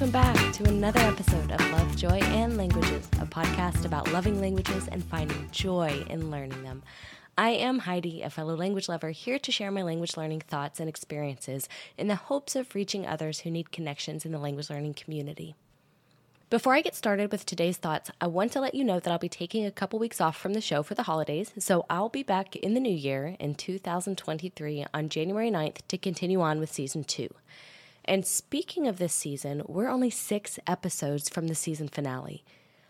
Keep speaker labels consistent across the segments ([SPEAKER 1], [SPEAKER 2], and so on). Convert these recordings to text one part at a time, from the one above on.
[SPEAKER 1] welcome back to another episode of Love, Joy, and Languages, a podcast about loving languages and finding joy in learning them. I am Heidi, a fellow language lover, here to share my language learning thoughts and experiences in the hopes of reaching others who need connections in the language learning community. Before I get started with today's thoughts, I want to let you know that I'll be taking a couple weeks off from the show for the holidays, so I'll be back in the new year in 2023 on January 9th to continue on with season 2. And speaking of this season, we're only six episodes from the season finale.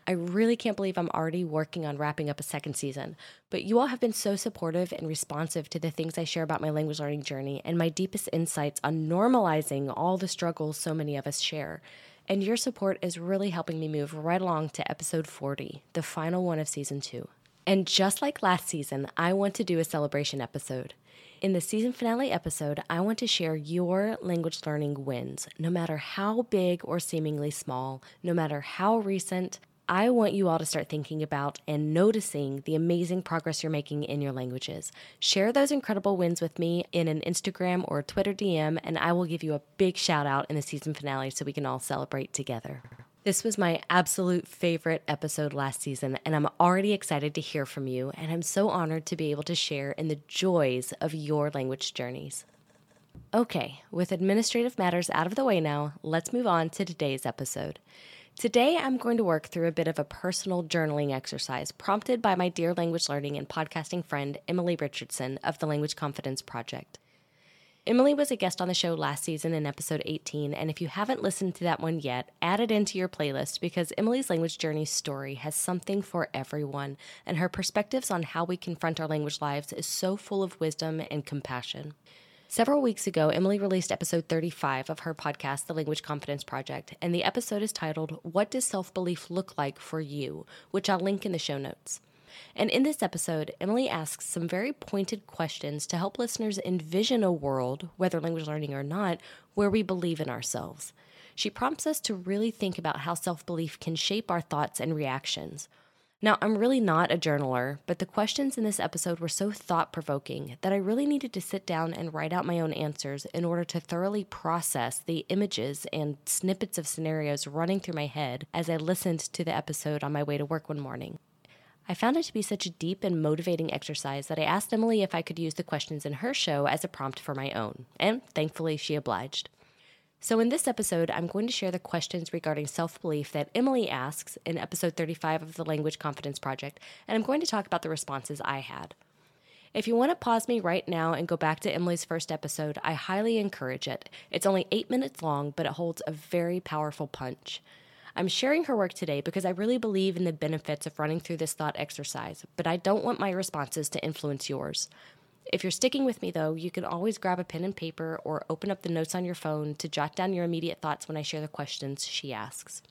[SPEAKER 1] I really can't believe I'm already working on wrapping up a second season, but you all have been so supportive and responsive to the things I share about my language learning journey and my deepest insights on normalizing all the struggles so many of us share. And your support is really helping me move right along to episode 40, the final one of season two. And just like last season, I want to do a celebration episode. In the season finale episode, I want to share your language learning wins, no matter how big or seemingly small, no matter how recent. I want you all to start thinking about and noticing the amazing progress you're making in your languages. Share those incredible wins with me in an Instagram or Twitter DM, and I will give you a big shout out in the season finale so we can all celebrate together. This was my absolute favorite episode last season, and I'm already excited to hear from you. And I'm so honored to be able to share in the joys of your language journeys. Okay, with administrative matters out of the way now, let's move on to today's episode. Today, I'm going to work through a bit of a personal journaling exercise prompted by my dear language learning and podcasting friend, Emily Richardson of the Language Confidence Project. Emily was a guest on the show last season in episode 18, and if you haven't listened to that one yet, add it into your playlist because Emily's language journey story has something for everyone, and her perspectives on how we confront our language lives is so full of wisdom and compassion. Several weeks ago, Emily released episode 35 of her podcast, The Language Confidence Project, and the episode is titled, What Does Self Belief Look Like for You? which I'll link in the show notes. And in this episode, Emily asks some very pointed questions to help listeners envision a world, whether language learning or not, where we believe in ourselves. She prompts us to really think about how self belief can shape our thoughts and reactions. Now, I'm really not a journaler, but the questions in this episode were so thought provoking that I really needed to sit down and write out my own answers in order to thoroughly process the images and snippets of scenarios running through my head as I listened to the episode on my way to work one morning. I found it to be such a deep and motivating exercise that I asked Emily if I could use the questions in her show as a prompt for my own, and thankfully she obliged. So, in this episode, I'm going to share the questions regarding self belief that Emily asks in episode 35 of the Language Confidence Project, and I'm going to talk about the responses I had. If you want to pause me right now and go back to Emily's first episode, I highly encourage it. It's only eight minutes long, but it holds a very powerful punch. I'm sharing her work today because I really believe in the benefits of running through this thought exercise, but I don't want my responses to influence yours. If you're sticking with me, though, you can always grab a pen and paper or open up the notes on your phone to jot down your immediate thoughts when I share the questions she asks.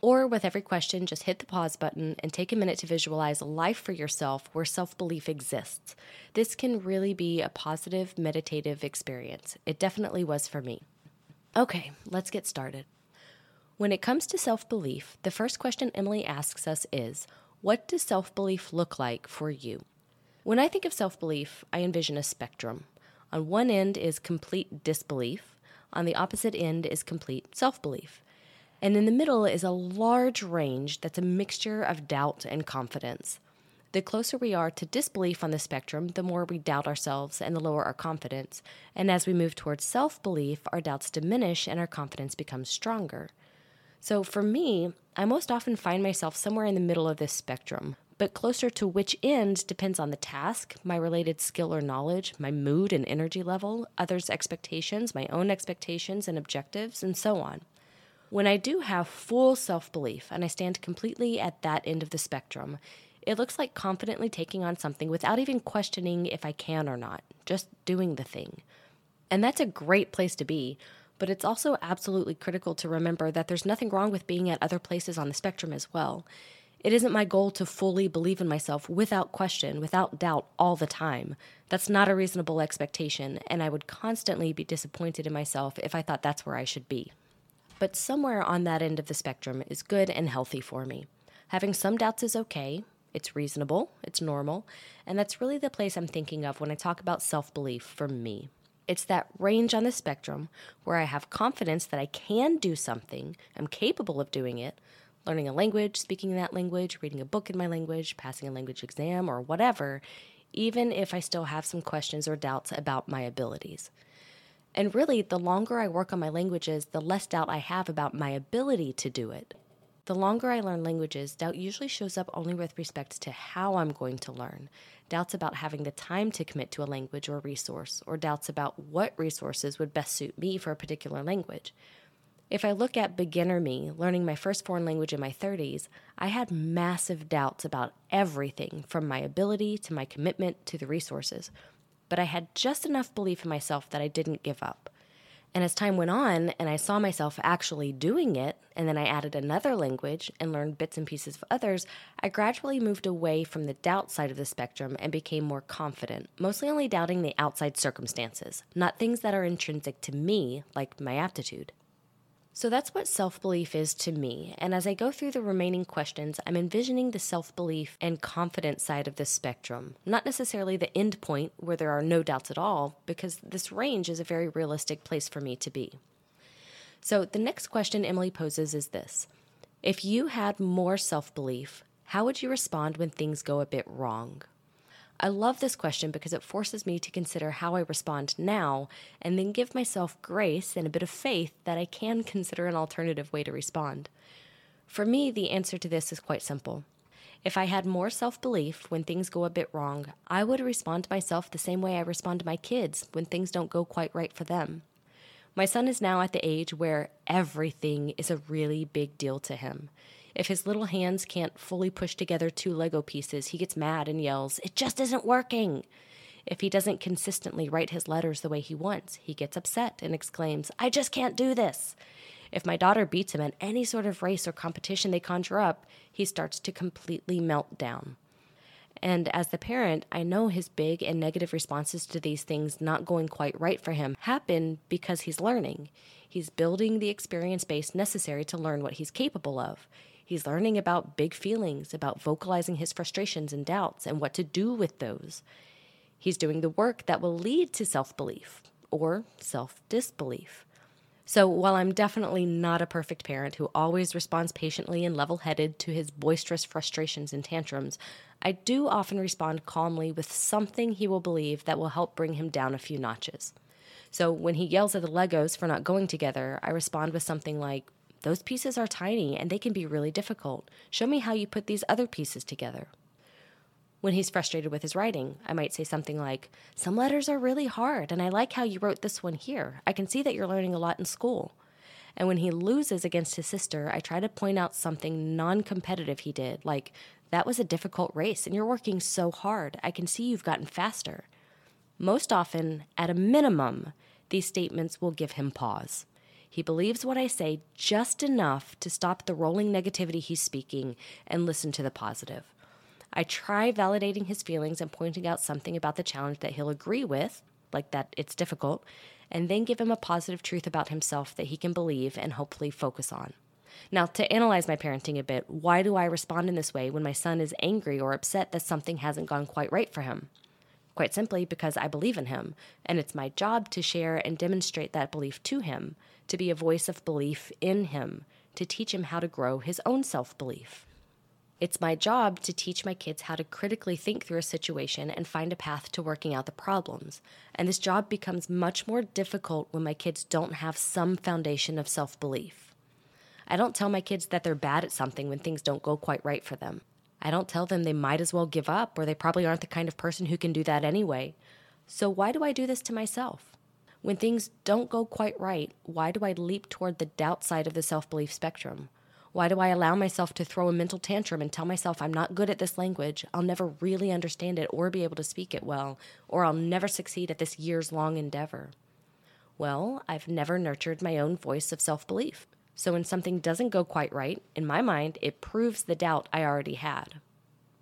[SPEAKER 1] Or with every question, just hit the pause button and take a minute to visualize a life for yourself where self belief exists. This can really be a positive, meditative experience. It definitely was for me. Okay, let's get started. When it comes to self belief, the first question Emily asks us is What does self belief look like for you? When I think of self belief, I envision a spectrum. On one end is complete disbelief, on the opposite end is complete self belief. And in the middle is a large range that's a mixture of doubt and confidence. The closer we are to disbelief on the spectrum, the more we doubt ourselves and the lower our confidence. And as we move towards self belief, our doubts diminish and our confidence becomes stronger. So for me, I most often find myself somewhere in the middle of this spectrum, but closer to which end depends on the task, my related skill or knowledge, my mood and energy level, others' expectations, my own expectations and objectives, and so on. When I do have full self belief and I stand completely at that end of the spectrum, it looks like confidently taking on something without even questioning if I can or not, just doing the thing. And that's a great place to be but it's also absolutely critical to remember that there's nothing wrong with being at other places on the spectrum as well. It isn't my goal to fully believe in myself without question, without doubt, all the time. That's not a reasonable expectation, and I would constantly be disappointed in myself if I thought that's where I should be. But somewhere on that end of the spectrum is good and healthy for me. Having some doubts is okay, it's reasonable, it's normal, and that's really the place I'm thinking of when I talk about self belief for me. It's that range on the spectrum where I have confidence that I can do something, I'm capable of doing it, learning a language, speaking that language, reading a book in my language, passing a language exam, or whatever, even if I still have some questions or doubts about my abilities. And really, the longer I work on my languages, the less doubt I have about my ability to do it. The longer I learn languages, doubt usually shows up only with respect to how I'm going to learn. Doubts about having the time to commit to a language or resource, or doubts about what resources would best suit me for a particular language. If I look at beginner me, learning my first foreign language in my 30s, I had massive doubts about everything from my ability to my commitment to the resources. But I had just enough belief in myself that I didn't give up. And as time went on and I saw myself actually doing it, and then I added another language and learned bits and pieces of others, I gradually moved away from the doubt side of the spectrum and became more confident, mostly only doubting the outside circumstances, not things that are intrinsic to me, like my aptitude. So that's what self belief is to me. And as I go through the remaining questions, I'm envisioning the self belief and confidence side of the spectrum, not necessarily the end point where there are no doubts at all, because this range is a very realistic place for me to be. So the next question Emily poses is this If you had more self belief, how would you respond when things go a bit wrong? I love this question because it forces me to consider how I respond now and then give myself grace and a bit of faith that I can consider an alternative way to respond. For me, the answer to this is quite simple. If I had more self belief when things go a bit wrong, I would respond to myself the same way I respond to my kids when things don't go quite right for them. My son is now at the age where everything is a really big deal to him. If his little hands can't fully push together two Lego pieces, he gets mad and yells, It just isn't working! If he doesn't consistently write his letters the way he wants, he gets upset and exclaims, I just can't do this! If my daughter beats him at any sort of race or competition they conjure up, he starts to completely melt down. And as the parent, I know his big and negative responses to these things not going quite right for him happen because he's learning. He's building the experience base necessary to learn what he's capable of. He's learning about big feelings, about vocalizing his frustrations and doubts, and what to do with those. He's doing the work that will lead to self belief or self disbelief. So, while I'm definitely not a perfect parent who always responds patiently and level headed to his boisterous frustrations and tantrums, I do often respond calmly with something he will believe that will help bring him down a few notches. So, when he yells at the Legos for not going together, I respond with something like, those pieces are tiny and they can be really difficult. Show me how you put these other pieces together. When he's frustrated with his writing, I might say something like, Some letters are really hard, and I like how you wrote this one here. I can see that you're learning a lot in school. And when he loses against his sister, I try to point out something non competitive he did, like, That was a difficult race, and you're working so hard. I can see you've gotten faster. Most often, at a minimum, these statements will give him pause. He believes what I say just enough to stop the rolling negativity he's speaking and listen to the positive. I try validating his feelings and pointing out something about the challenge that he'll agree with, like that it's difficult, and then give him a positive truth about himself that he can believe and hopefully focus on. Now, to analyze my parenting a bit, why do I respond in this way when my son is angry or upset that something hasn't gone quite right for him? Quite simply because I believe in him, and it's my job to share and demonstrate that belief to him, to be a voice of belief in him, to teach him how to grow his own self belief. It's my job to teach my kids how to critically think through a situation and find a path to working out the problems. And this job becomes much more difficult when my kids don't have some foundation of self belief. I don't tell my kids that they're bad at something when things don't go quite right for them. I don't tell them they might as well give up or they probably aren't the kind of person who can do that anyway. So why do I do this to myself? When things don't go quite right, why do I leap toward the doubt side of the self belief spectrum? Why do I allow myself to throw a mental tantrum and tell myself I'm not good at this language, I'll never really understand it or be able to speak it well, or I'll never succeed at this years long endeavor? Well, I've never nurtured my own voice of self belief. So when something doesn't go quite right, in my mind, it proves the doubt I already had.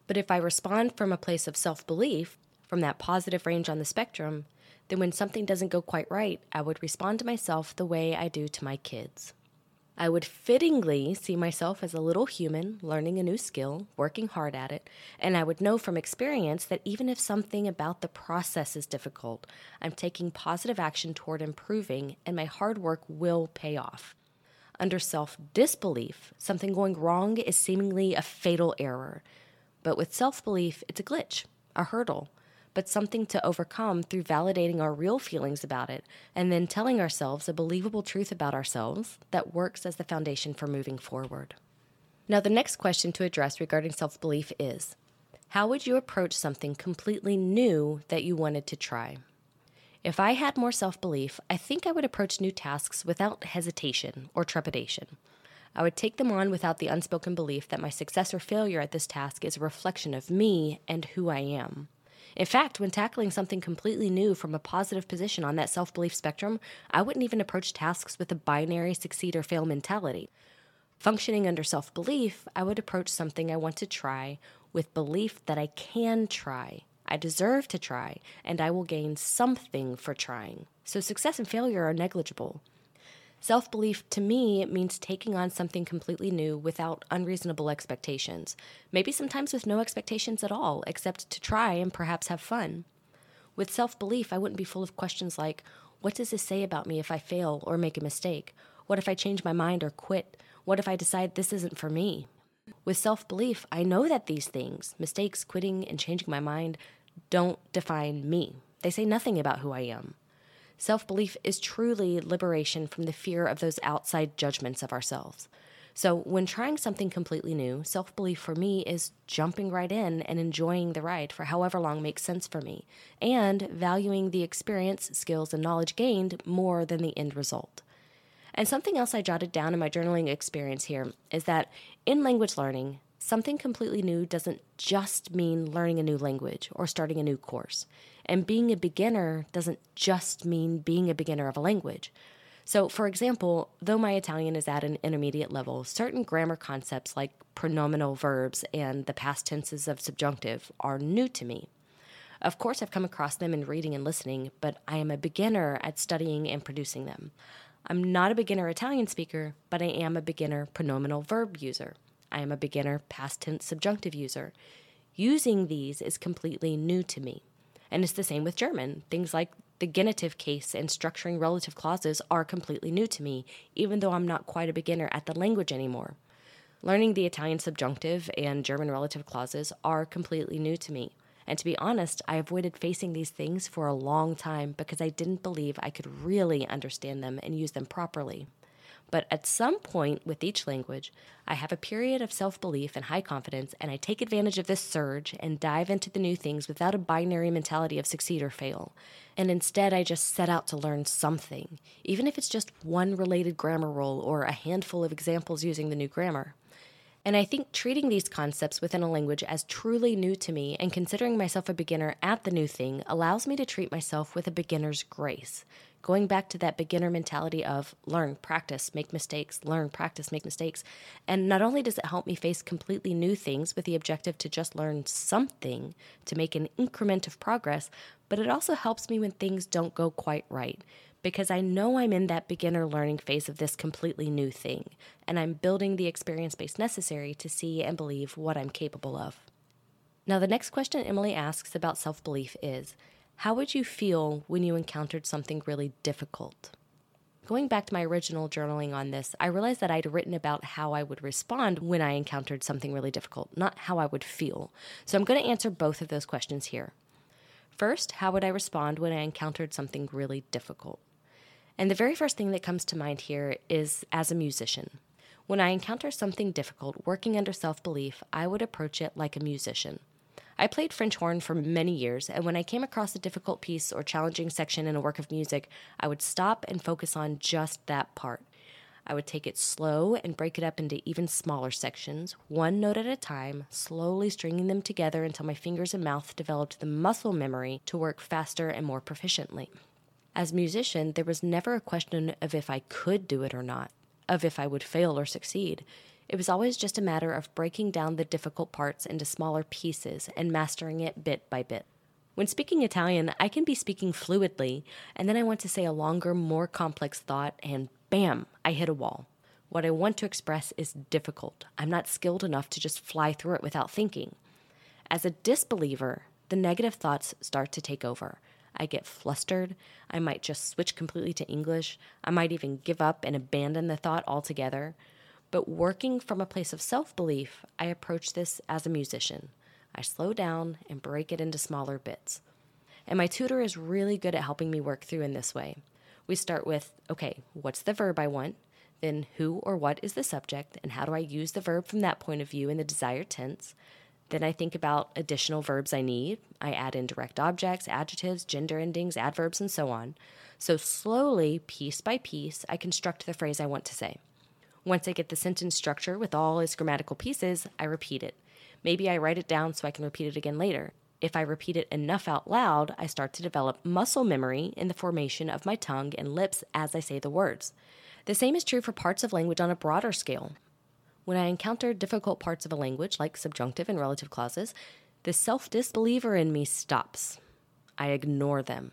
[SPEAKER 1] But if I respond from a place of self belief, from that positive range on the spectrum, then when something doesn't go quite right, I would respond to myself the way I do to my kids. I would fittingly see myself as a little human learning a new skill, working hard at it, and I would know from experience that even if something about the process is difficult, I'm taking positive action toward improving and my hard work will pay off. Under self disbelief, something going wrong is seemingly a fatal error. But with self belief, it's a glitch, a hurdle, but something to overcome through validating our real feelings about it and then telling ourselves a believable truth about ourselves that works as the foundation for moving forward. Now, the next question to address regarding self belief is How would you approach something completely new that you wanted to try? If I had more self belief, I think I would approach new tasks without hesitation or trepidation. I would take them on without the unspoken belief that my success or failure at this task is a reflection of me and who I am. In fact, when tackling something completely new from a positive position on that self belief spectrum, I wouldn't even approach tasks with a binary succeed or fail mentality. Functioning under self belief, I would approach something I want to try with belief that I can try, I deserve to try, and I will gain something for trying. So success and failure are negligible. Self belief to me means taking on something completely new without unreasonable expectations. Maybe sometimes with no expectations at all, except to try and perhaps have fun. With self belief, I wouldn't be full of questions like, What does this say about me if I fail or make a mistake? What if I change my mind or quit? What if I decide this isn't for me? With self belief, I know that these things, mistakes, quitting, and changing my mind, don't define me. They say nothing about who I am. Self belief is truly liberation from the fear of those outside judgments of ourselves. So, when trying something completely new, self belief for me is jumping right in and enjoying the ride for however long makes sense for me, and valuing the experience, skills, and knowledge gained more than the end result. And something else I jotted down in my journaling experience here is that in language learning, something completely new doesn't just mean learning a new language or starting a new course. And being a beginner doesn't just mean being a beginner of a language. So, for example, though my Italian is at an intermediate level, certain grammar concepts like pronominal verbs and the past tenses of subjunctive are new to me. Of course, I've come across them in reading and listening, but I am a beginner at studying and producing them. I'm not a beginner Italian speaker, but I am a beginner pronominal verb user. I am a beginner past tense subjunctive user. Using these is completely new to me. And it's the same with German. Things like the genitive case and structuring relative clauses are completely new to me, even though I'm not quite a beginner at the language anymore. Learning the Italian subjunctive and German relative clauses are completely new to me. And to be honest, I avoided facing these things for a long time because I didn't believe I could really understand them and use them properly. But at some point with each language, I have a period of self belief and high confidence, and I take advantage of this surge and dive into the new things without a binary mentality of succeed or fail. And instead, I just set out to learn something, even if it's just one related grammar rule or a handful of examples using the new grammar. And I think treating these concepts within a language as truly new to me and considering myself a beginner at the new thing allows me to treat myself with a beginner's grace going back to that beginner mentality of learn, practice, make mistakes, learn, practice, make mistakes. And not only does it help me face completely new things with the objective to just learn something to make an increment of progress, but it also helps me when things don't go quite right because I know I'm in that beginner learning phase of this completely new thing, and I'm building the experience base necessary to see and believe what I'm capable of. Now, the next question Emily asks about self belief is how would you feel when you encountered something really difficult? Going back to my original journaling on this, I realized that I'd written about how I would respond when I encountered something really difficult, not how I would feel. So I'm going to answer both of those questions here. First, how would I respond when I encountered something really difficult? And the very first thing that comes to mind here is as a musician. When I encounter something difficult working under self belief, I would approach it like a musician. I played French horn for many years, and when I came across a difficult piece or challenging section in a work of music, I would stop and focus on just that part. I would take it slow and break it up into even smaller sections, one note at a time, slowly stringing them together until my fingers and mouth developed the muscle memory to work faster and more proficiently. As musician, there was never a question of if I could do it or not, of if I would fail or succeed. It was always just a matter of breaking down the difficult parts into smaller pieces and mastering it bit by bit. When speaking Italian, I can be speaking fluidly, and then I want to say a longer, more complex thought, and bam, I hit a wall. What I want to express is difficult. I'm not skilled enough to just fly through it without thinking. As a disbeliever, the negative thoughts start to take over. I get flustered. I might just switch completely to English. I might even give up and abandon the thought altogether. But working from a place of self belief, I approach this as a musician. I slow down and break it into smaller bits. And my tutor is really good at helping me work through in this way. We start with okay, what's the verb I want? Then who or what is the subject, and how do I use the verb from that point of view in the desired tense? Then I think about additional verbs I need. I add in direct objects, adjectives, gender endings, adverbs, and so on. So slowly, piece by piece, I construct the phrase I want to say. Once I get the sentence structure with all its grammatical pieces, I repeat it. Maybe I write it down so I can repeat it again later. If I repeat it enough out loud, I start to develop muscle memory in the formation of my tongue and lips as I say the words. The same is true for parts of language on a broader scale. When I encounter difficult parts of a language, like subjunctive and relative clauses, the self disbeliever in me stops. I ignore them.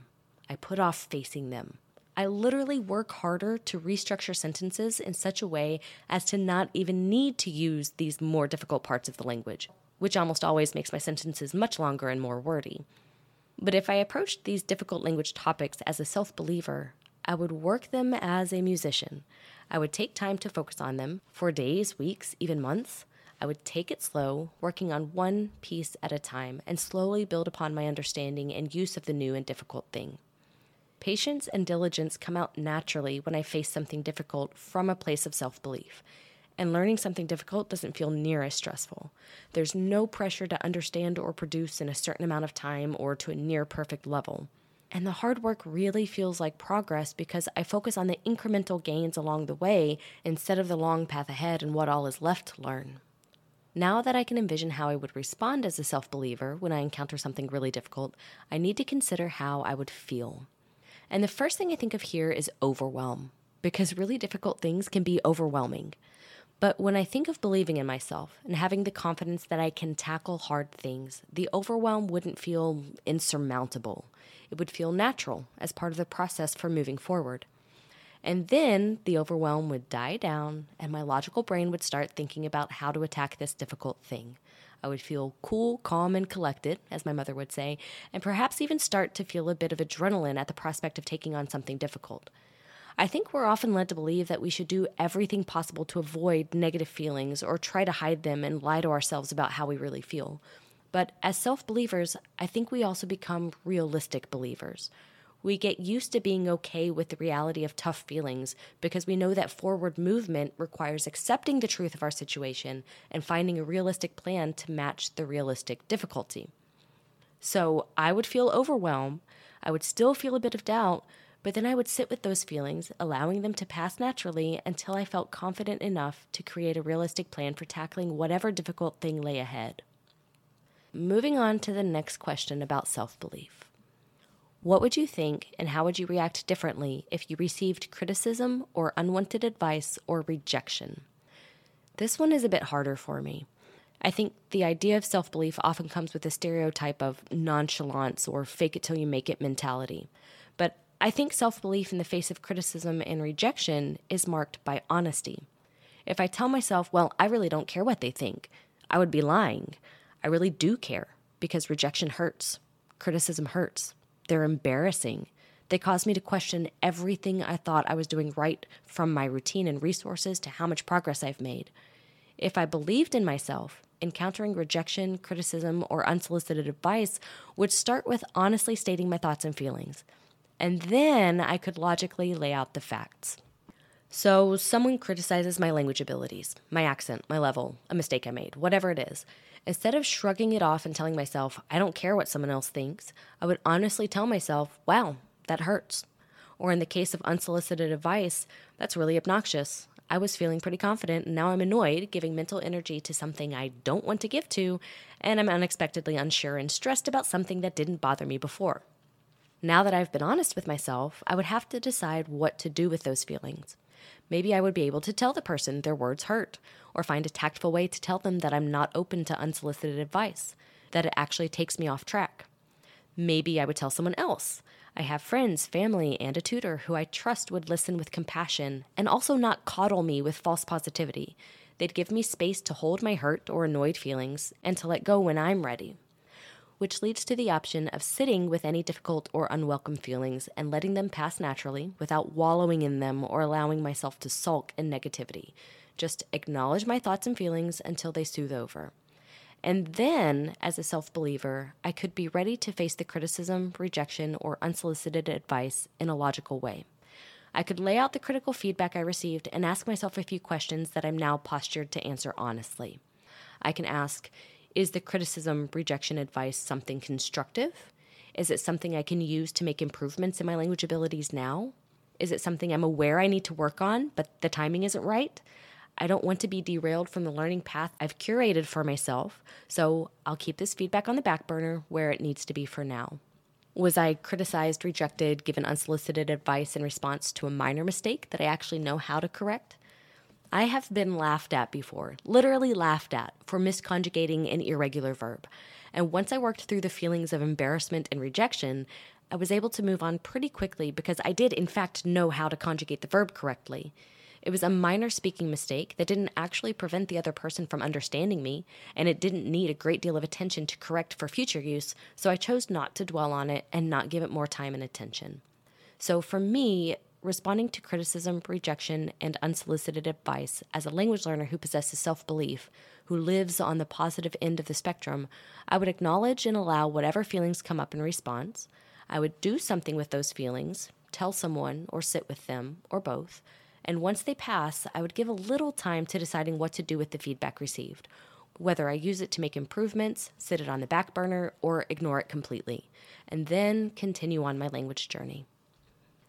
[SPEAKER 1] I put off facing them. I literally work harder to restructure sentences in such a way as to not even need to use these more difficult parts of the language, which almost always makes my sentences much longer and more wordy. But if I approached these difficult language topics as a self believer, I would work them as a musician. I would take time to focus on them for days, weeks, even months. I would take it slow, working on one piece at a time, and slowly build upon my understanding and use of the new and difficult thing. Patience and diligence come out naturally when I face something difficult from a place of self belief. And learning something difficult doesn't feel near as stressful. There's no pressure to understand or produce in a certain amount of time or to a near perfect level. And the hard work really feels like progress because I focus on the incremental gains along the way instead of the long path ahead and what all is left to learn. Now that I can envision how I would respond as a self believer when I encounter something really difficult, I need to consider how I would feel. And the first thing I think of here is overwhelm, because really difficult things can be overwhelming. But when I think of believing in myself and having the confidence that I can tackle hard things, the overwhelm wouldn't feel insurmountable. It would feel natural as part of the process for moving forward. And then the overwhelm would die down, and my logical brain would start thinking about how to attack this difficult thing. I would feel cool, calm, and collected, as my mother would say, and perhaps even start to feel a bit of adrenaline at the prospect of taking on something difficult. I think we're often led to believe that we should do everything possible to avoid negative feelings or try to hide them and lie to ourselves about how we really feel. But as self believers, I think we also become realistic believers. We get used to being okay with the reality of tough feelings because we know that forward movement requires accepting the truth of our situation and finding a realistic plan to match the realistic difficulty. So I would feel overwhelmed. I would still feel a bit of doubt, but then I would sit with those feelings, allowing them to pass naturally until I felt confident enough to create a realistic plan for tackling whatever difficult thing lay ahead. Moving on to the next question about self belief. What would you think and how would you react differently if you received criticism or unwanted advice or rejection? This one is a bit harder for me. I think the idea of self belief often comes with a stereotype of nonchalance or fake it till you make it mentality. But I think self belief in the face of criticism and rejection is marked by honesty. If I tell myself, well, I really don't care what they think, I would be lying. I really do care because rejection hurts, criticism hurts. They're embarrassing. They cause me to question everything I thought I was doing right from my routine and resources to how much progress I've made. If I believed in myself, encountering rejection, criticism, or unsolicited advice would start with honestly stating my thoughts and feelings. And then I could logically lay out the facts. So, someone criticizes my language abilities, my accent, my level, a mistake I made, whatever it is. Instead of shrugging it off and telling myself, I don't care what someone else thinks, I would honestly tell myself, wow, that hurts. Or in the case of unsolicited advice, that's really obnoxious. I was feeling pretty confident, and now I'm annoyed, giving mental energy to something I don't want to give to, and I'm unexpectedly unsure and stressed about something that didn't bother me before. Now that I've been honest with myself, I would have to decide what to do with those feelings. Maybe I would be able to tell the person their words hurt, or find a tactful way to tell them that I'm not open to unsolicited advice, that it actually takes me off track. Maybe I would tell someone else. I have friends, family, and a tutor who I trust would listen with compassion and also not coddle me with false positivity. They'd give me space to hold my hurt or annoyed feelings and to let go when I'm ready. Which leads to the option of sitting with any difficult or unwelcome feelings and letting them pass naturally without wallowing in them or allowing myself to sulk in negativity. Just acknowledge my thoughts and feelings until they soothe over. And then, as a self believer, I could be ready to face the criticism, rejection, or unsolicited advice in a logical way. I could lay out the critical feedback I received and ask myself a few questions that I'm now postured to answer honestly. I can ask Is the criticism, rejection, advice something constructive? Is it something I can use to make improvements in my language abilities now? Is it something I'm aware I need to work on, but the timing isn't right? I don't want to be derailed from the learning path I've curated for myself, so I'll keep this feedback on the back burner where it needs to be for now. Was I criticized, rejected, given unsolicited advice in response to a minor mistake that I actually know how to correct? I have been laughed at before, literally laughed at, for misconjugating an irregular verb. And once I worked through the feelings of embarrassment and rejection, I was able to move on pretty quickly because I did, in fact, know how to conjugate the verb correctly. It was a minor speaking mistake that didn't actually prevent the other person from understanding me, and it didn't need a great deal of attention to correct for future use, so I chose not to dwell on it and not give it more time and attention. So for me, responding to criticism, rejection, and unsolicited advice as a language learner who possesses self belief, who lives on the positive end of the spectrum, I would acknowledge and allow whatever feelings come up in response. I would do something with those feelings, tell someone, or sit with them, or both and once they pass, I would give a little time to deciding what to do with the feedback received, whether I use it to make improvements, sit it on the back burner, or ignore it completely, and then continue on my language journey.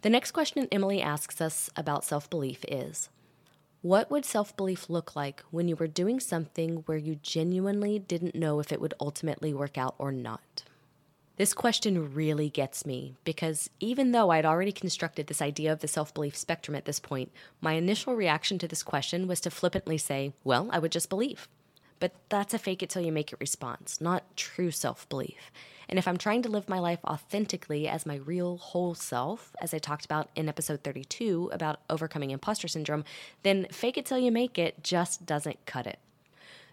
[SPEAKER 1] The next question Emily asks us about self belief is What would self belief look like when you were doing something where you genuinely didn't know if it would ultimately work out or not? This question really gets me because even though I'd already constructed this idea of the self belief spectrum at this point, my initial reaction to this question was to flippantly say, well, I would just believe. But that's a fake it till you make it response, not true self belief. And if I'm trying to live my life authentically as my real whole self, as I talked about in episode 32 about overcoming imposter syndrome, then fake it till you make it just doesn't cut it.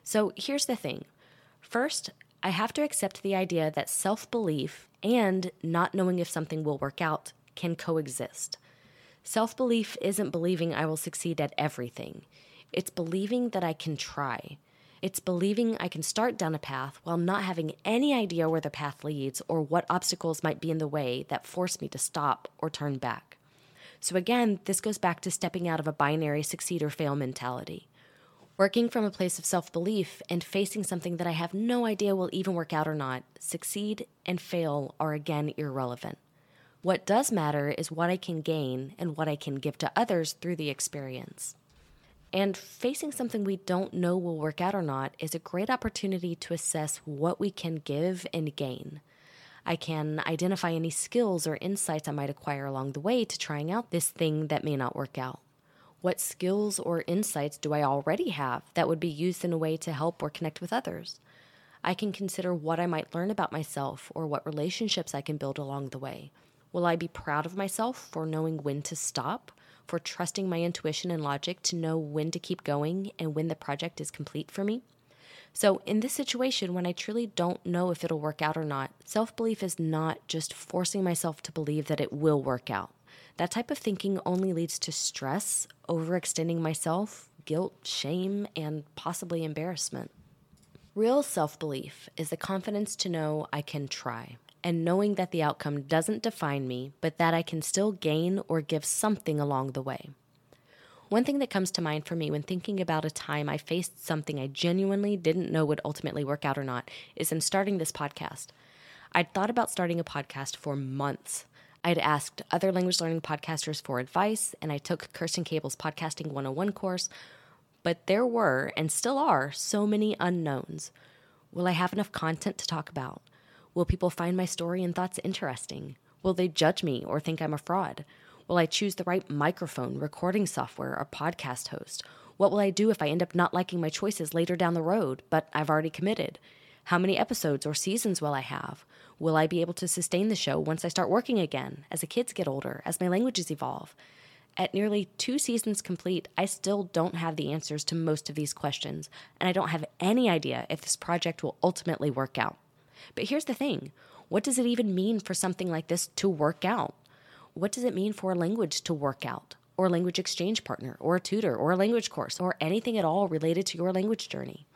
[SPEAKER 1] So here's the thing. First, I have to accept the idea that self belief and not knowing if something will work out can coexist. Self belief isn't believing I will succeed at everything, it's believing that I can try. It's believing I can start down a path while not having any idea where the path leads or what obstacles might be in the way that force me to stop or turn back. So, again, this goes back to stepping out of a binary succeed or fail mentality. Working from a place of self belief and facing something that I have no idea will even work out or not, succeed and fail are again irrelevant. What does matter is what I can gain and what I can give to others through the experience. And facing something we don't know will work out or not is a great opportunity to assess what we can give and gain. I can identify any skills or insights I might acquire along the way to trying out this thing that may not work out. What skills or insights do I already have that would be used in a way to help or connect with others? I can consider what I might learn about myself or what relationships I can build along the way. Will I be proud of myself for knowing when to stop, for trusting my intuition and logic to know when to keep going and when the project is complete for me? So, in this situation, when I truly don't know if it'll work out or not, self belief is not just forcing myself to believe that it will work out. That type of thinking only leads to stress, overextending myself, guilt, shame, and possibly embarrassment. Real self belief is the confidence to know I can try, and knowing that the outcome doesn't define me, but that I can still gain or give something along the way. One thing that comes to mind for me when thinking about a time I faced something I genuinely didn't know would ultimately work out or not is in starting this podcast. I'd thought about starting a podcast for months, I'd asked other language learning podcasters for advice, and I took Kirsten Cable's Podcasting 101 course. But there were, and still are, so many unknowns. Will I have enough content to talk about? Will people find my story and thoughts interesting? Will they judge me or think I'm a fraud? Will I choose the right microphone, recording software, or podcast host? What will I do if I end up not liking my choices later down the road, but I've already committed? How many episodes or seasons will I have? Will I be able to sustain the show once I start working again, as the kids get older, as my languages evolve? At nearly two seasons complete, I still don't have the answers to most of these questions, and I don't have any idea if this project will ultimately work out. But here's the thing what does it even mean for something like this to work out? What does it mean for a language to work out? Or a language exchange partner, or a tutor, or a language course, or anything at all related to your language journey?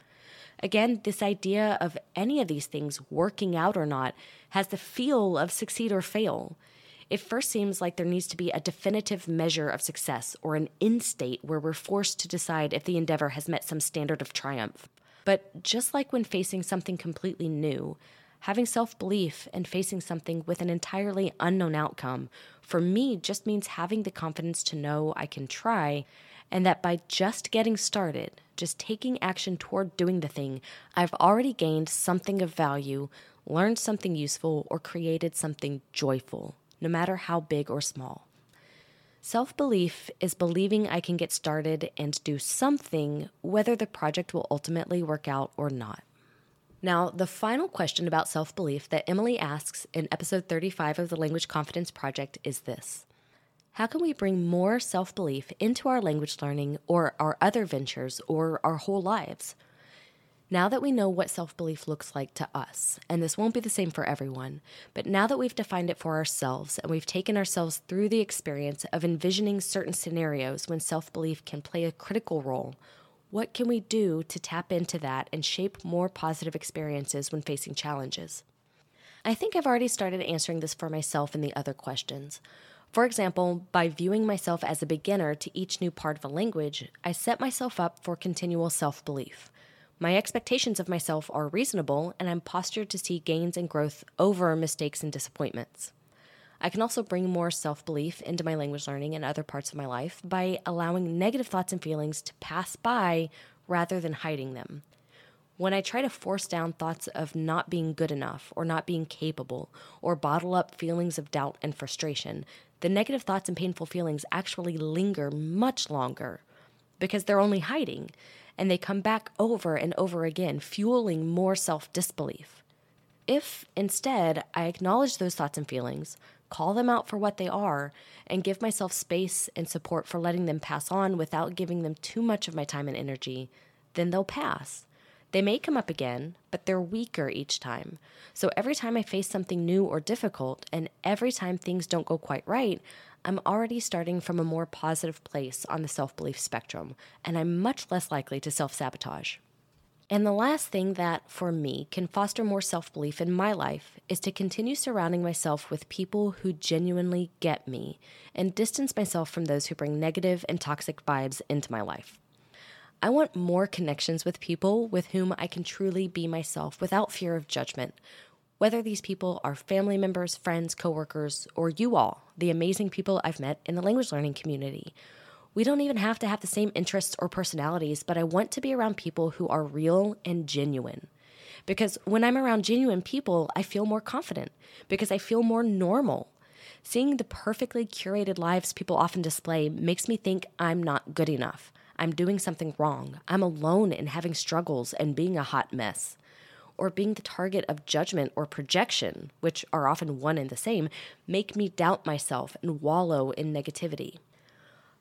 [SPEAKER 1] Again, this idea of any of these things working out or not has the feel of succeed or fail. It first seems like there needs to be a definitive measure of success or an in state where we're forced to decide if the endeavor has met some standard of triumph. But just like when facing something completely new, having self belief and facing something with an entirely unknown outcome, for me, just means having the confidence to know I can try and that by just getting started, just taking action toward doing the thing, I've already gained something of value, learned something useful, or created something joyful, no matter how big or small. Self belief is believing I can get started and do something, whether the project will ultimately work out or not. Now, the final question about self belief that Emily asks in episode 35 of the Language Confidence Project is this how can we bring more self belief into our language learning or our other ventures or our whole lives? Now that we know what self belief looks like to us, and this won't be the same for everyone, but now that we've defined it for ourselves and we've taken ourselves through the experience of envisioning certain scenarios when self belief can play a critical role, what can we do to tap into that and shape more positive experiences when facing challenges? I think I've already started answering this for myself in the other questions. For example, by viewing myself as a beginner to each new part of a language, I set myself up for continual self belief. My expectations of myself are reasonable, and I'm postured to see gains and growth over mistakes and disappointments. I can also bring more self belief into my language learning and other parts of my life by allowing negative thoughts and feelings to pass by rather than hiding them. When I try to force down thoughts of not being good enough or not being capable, or bottle up feelings of doubt and frustration, the negative thoughts and painful feelings actually linger much longer because they're only hiding and they come back over and over again, fueling more self disbelief. If instead I acknowledge those thoughts and feelings, call them out for what they are, and give myself space and support for letting them pass on without giving them too much of my time and energy, then they'll pass. They may come up again, but they're weaker each time. So every time I face something new or difficult, and every time things don't go quite right, I'm already starting from a more positive place on the self belief spectrum, and I'm much less likely to self sabotage. And the last thing that, for me, can foster more self belief in my life is to continue surrounding myself with people who genuinely get me and distance myself from those who bring negative and toxic vibes into my life. I want more connections with people with whom I can truly be myself without fear of judgment, whether these people are family members, friends, coworkers, or you all, the amazing people I've met in the language learning community. We don't even have to have the same interests or personalities, but I want to be around people who are real and genuine. Because when I'm around genuine people, I feel more confident because I feel more normal. Seeing the perfectly curated lives people often display makes me think I'm not good enough. I'm doing something wrong. I'm alone in having struggles and being a hot mess. Or being the target of judgment or projection, which are often one and the same, make me doubt myself and wallow in negativity.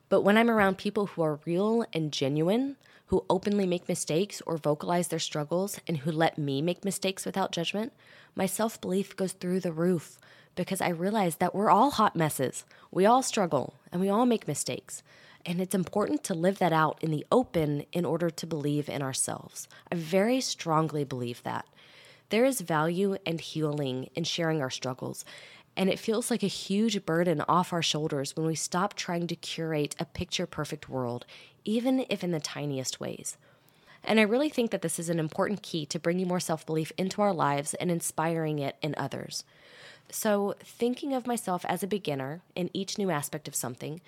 [SPEAKER 1] But when I'm around people who are real and genuine, who openly make mistakes or vocalize their struggles, and who let me make mistakes without judgment, my self belief goes through the roof because I realize that we're all hot messes. We all struggle and we all make mistakes. And it's important to live that out in the open in order to believe in ourselves. I very strongly believe that. There is value and healing in sharing our struggles. And it feels like a huge burden off our shoulders when we stop trying to curate a picture perfect world, even if in the tiniest ways. And I really think that this is an important key to bringing more self belief into our lives and inspiring it in others. So, thinking of myself as a beginner in each new aspect of something,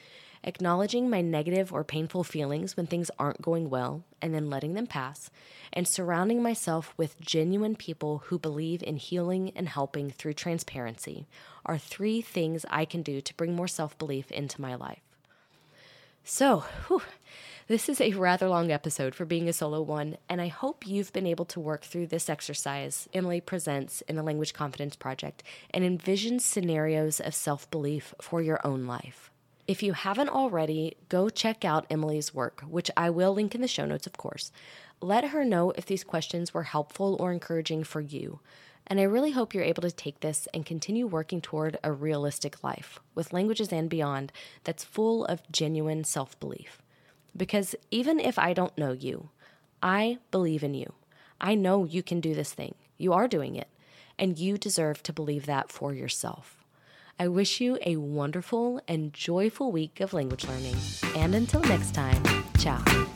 [SPEAKER 1] acknowledging my negative or painful feelings when things aren't going well, and then letting them pass, and surrounding myself with genuine people who believe in healing and helping through transparency are three things I can do to bring more self belief into my life. So, whew, This is a rather long episode for being a solo one, and I hope you've been able to work through this exercise Emily presents in the Language Confidence Project and envision scenarios of self belief for your own life. If you haven't already, go check out Emily's work, which I will link in the show notes, of course. Let her know if these questions were helpful or encouraging for you. And I really hope you're able to take this and continue working toward a realistic life with languages and beyond that's full of genuine self belief. Because even if I don't know you, I believe in you. I know you can do this thing. You are doing it. And you deserve to believe that for yourself. I wish you a wonderful and joyful week of language learning. And until next time, ciao.